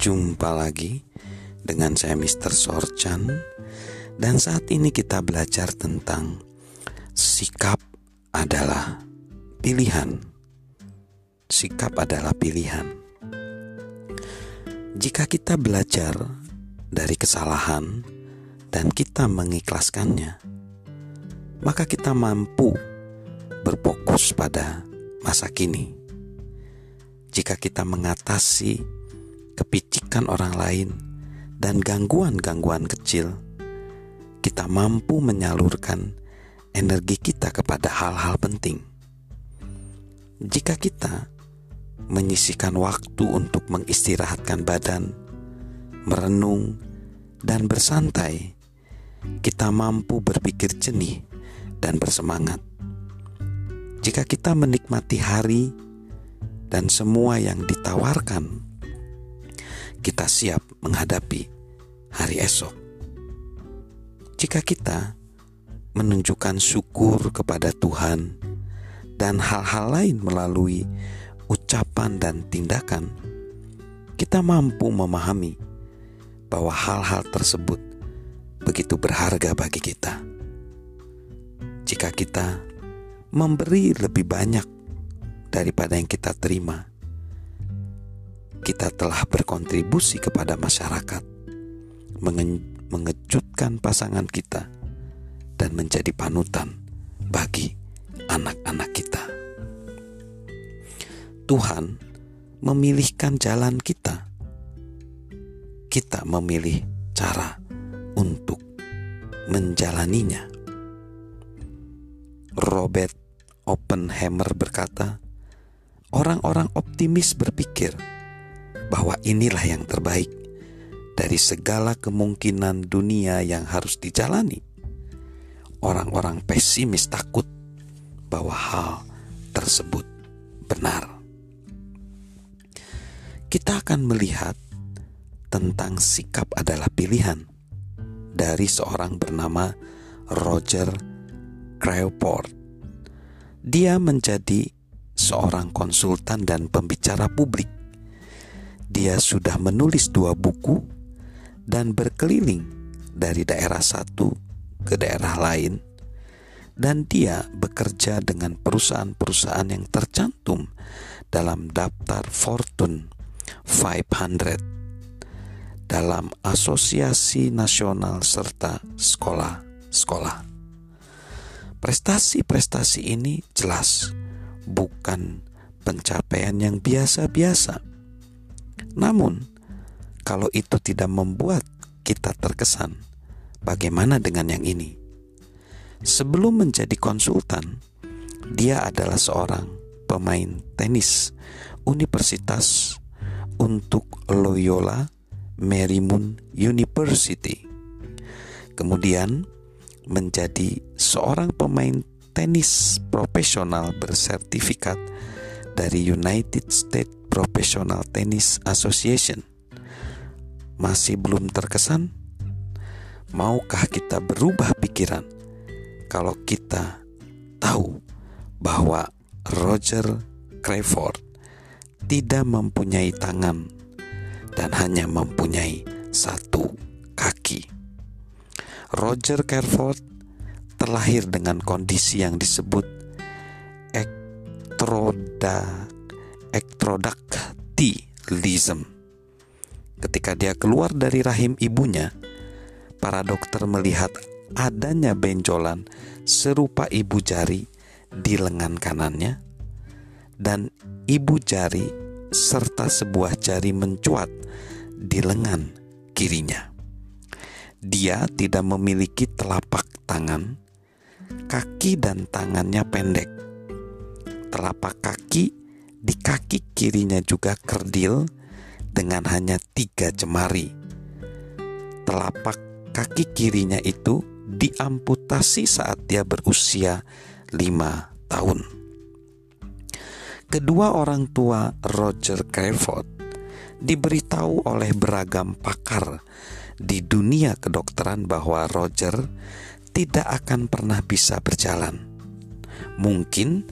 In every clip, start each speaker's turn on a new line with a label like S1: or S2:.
S1: Jumpa lagi dengan saya Mr. Sorchan. Dan saat ini kita belajar tentang Sikap adalah pilihan. Sikap adalah pilihan. Jika kita belajar dari kesalahan Dan kita mengikhlaskannya Maka kita mampu berfokus pada masa kini. Jika kita mengatasi kepicikan orang lain dan gangguan-gangguan kecil, kita mampu menyalurkan energi kita kepada hal-hal penting. Jika kita menyisikan waktu untuk mengistirahatkan badan, merenung, dan bersantai, kita mampu berpikir jernih dan bersemangat. Jika kita menikmati hari dan semua yang ditawarkan, kita siap menghadapi hari esok. Jika kita menunjukkan syukur kepada Tuhan dan hal-hal lain melalui ucapan dan tindakan, kita mampu memahami bahwa hal-hal tersebut begitu berharga bagi kita. Jika kita memberi lebih banyak daripada yang kita terima. Kita telah berkontribusi kepada masyarakat, mengejutkan pasangan kita, dan menjadi panutan bagi anak-anak kita. Tuhan memilihkan jalan kita. Kita memilih cara untuk menjalaninya. Robert Oppenheimer berkata, Orang-orang optimis berpikir bahwa inilah yang terbaik dari segala kemungkinan dunia yang harus dijalani. Orang-orang pesimis takut bahwa hal tersebut benar. Kita akan melihat tentang sikap adalah pilihan dari seorang bernama Roger Crayford. Dia menjadi seorang konsultan dan pembicara publik. Dia sudah menulis dua buku dan berkeliling dari daerah satu ke daerah lain, dan dia bekerja dengan perusahaan-perusahaan yang tercantum dalam daftar Fortune 500 dalam asosiasi nasional serta sekolah-sekolah. Prestasi-prestasi ini jelas bukan pencapaian yang biasa-biasa. Namun, kalau itu tidak membuat kita terkesan, bagaimana dengan yang ini? Sebelum menjadi konsultan, dia adalah seorang pemain tenis universitas untuk Loyola Marymount University. Kemudian menjadi seorang pemain tenis profesional bersertifikat dari United States Professional Tennis Association. Masih belum terkesan? Maukah kita berubah pikiran kalau kita tahu bahwa Roger Crawford tidak mempunyai tangan dan hanya mempunyai satu kaki. Roger Crawford terlahir dengan kondisi yang disebut ektroda ektrodaktilism. Ketika dia keluar dari rahim ibunya, para dokter melihat adanya benjolan serupa ibu jari di lengan kanannya dan ibu jari serta sebuah jari mencuat di lengan kirinya. Dia tidak memiliki telapak tangan kaki dan tangannya pendek. Telapak kaki di kaki kirinya juga kerdil dengan hanya tiga jemari. Telapak kaki kirinya itu diamputasi saat dia berusia lima tahun. Kedua orang tua Roger Crawford diberitahu oleh beragam pakar di dunia kedokteran bahwa Roger tidak akan pernah bisa berjalan. Mungkin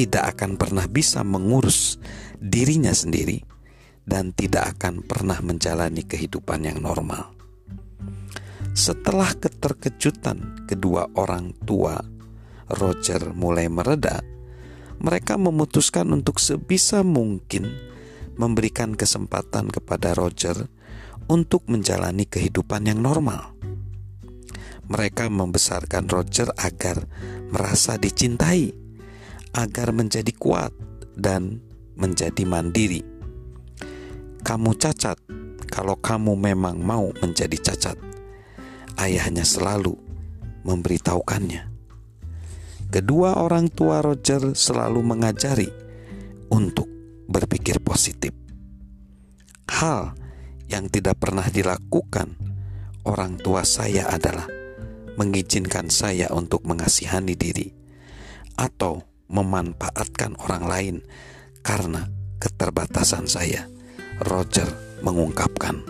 S1: tidak akan pernah bisa mengurus dirinya sendiri dan tidak akan pernah menjalani kehidupan yang normal. Setelah keterkejutan kedua orang tua Roger mulai mereda, mereka memutuskan untuk sebisa mungkin memberikan kesempatan kepada Roger untuk menjalani kehidupan yang normal. Mereka membesarkan Roger agar merasa dicintai, agar menjadi kuat dan menjadi mandiri. Kamu cacat kalau kamu memang mau menjadi cacat. Ayahnya selalu memberitahukannya. Kedua orang tua Roger selalu mengajari untuk berpikir positif. Hal yang tidak pernah dilakukan orang tua saya adalah mengizinkan saya untuk mengasihani diri atau memanfaatkan orang lain karena keterbatasan saya. Roger mengungkapkan.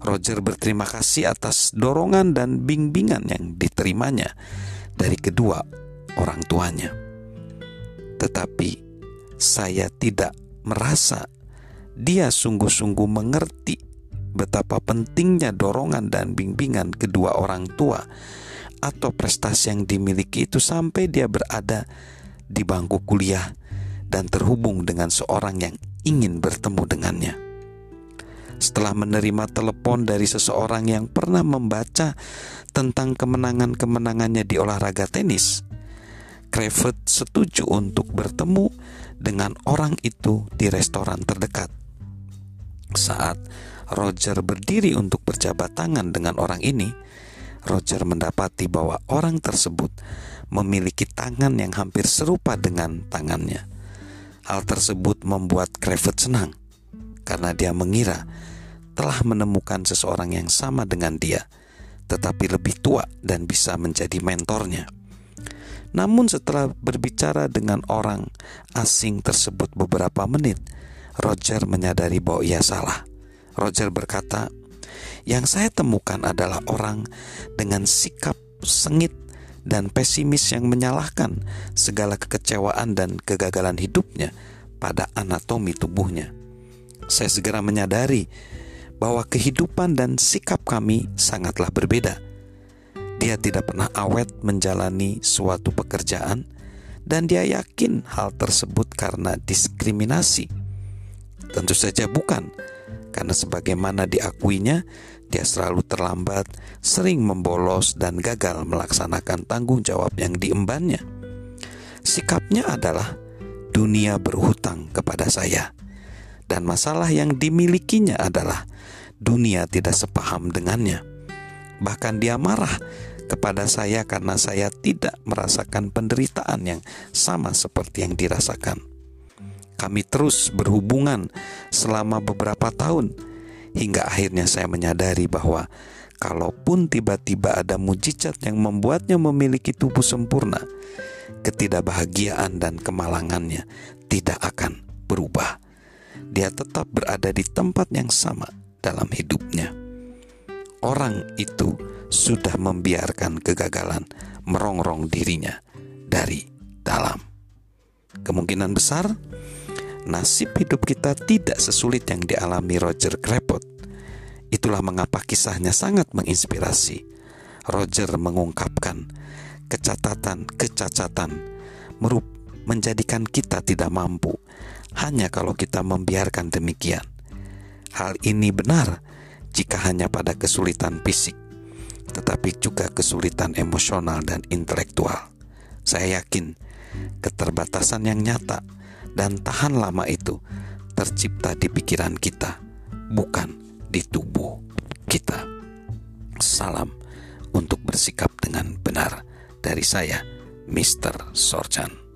S1: Roger berterima kasih atas dorongan dan bimbingan yang diterimanya dari kedua orang tuanya. Tetapi saya tidak merasa dia sungguh-sungguh mengerti betapa pentingnya dorongan dan bimbingan kedua orang tua atau prestasi yang dimiliki itu sampai dia berada di bangku kuliah dan terhubung dengan seorang yang ingin bertemu dengannya. Setelah menerima telepon dari seseorang yang pernah membaca tentang kemenangan-kemenangannya di olahraga tenis, Cravat setuju untuk bertemu dengan orang itu di restoran terdekat. Saat Roger berdiri untuk berjabat tangan dengan orang ini, Roger mendapati bahwa orang tersebut memiliki tangan yang hampir serupa dengan tangannya. Hal tersebut membuat Cravat senang karena dia mengira telah menemukan seseorang yang sama dengan dia, tetapi lebih tua dan bisa menjadi mentornya. Namun, setelah berbicara dengan orang asing tersebut beberapa menit, Roger menyadari bahwa ia salah. Roger berkata, "Yang saya temukan adalah orang dengan sikap sengit dan pesimis yang menyalahkan segala kekecewaan dan kegagalan hidupnya pada anatomi tubuhnya. Saya segera menyadari bahwa kehidupan dan sikap kami sangatlah berbeda. Dia tidak pernah awet menjalani suatu pekerjaan, dan dia yakin hal tersebut karena diskriminasi. Tentu saja bukan." Karena sebagaimana diakuinya, dia selalu terlambat, sering membolos, dan gagal melaksanakan tanggung jawab yang diembannya. Sikapnya adalah dunia berhutang kepada saya, dan masalah yang dimilikinya adalah dunia tidak sepaham dengannya. Bahkan dia marah kepada saya karena saya tidak merasakan penderitaan yang sama seperti yang dirasakan. Kami terus berhubungan selama beberapa tahun hingga akhirnya saya menyadari bahwa kalaupun tiba-tiba ada mujizat yang membuatnya memiliki tubuh sempurna, ketidakbahagiaan dan kemalangannya tidak akan berubah. Dia tetap berada di tempat yang sama dalam hidupnya. Orang itu sudah membiarkan kegagalan merongrong dirinya dari dalam. Kemungkinan besar nasib hidup kita tidak sesulit yang dialami Roger Crepot. Itulah mengapa kisahnya sangat menginspirasi. Roger mengungkapkan kecacatan-kecacatan merup menjadikan kita tidak mampu hanya kalau kita membiarkan demikian. Hal ini benar jika hanya pada kesulitan fisik, tetapi juga kesulitan emosional dan intelektual. Saya yakin keterbatasan yang nyata dan tahan lama itu tercipta di pikiran kita, bukan di tubuh kita. Salam untuk bersikap dengan benar dari saya, Mr. Sorchan.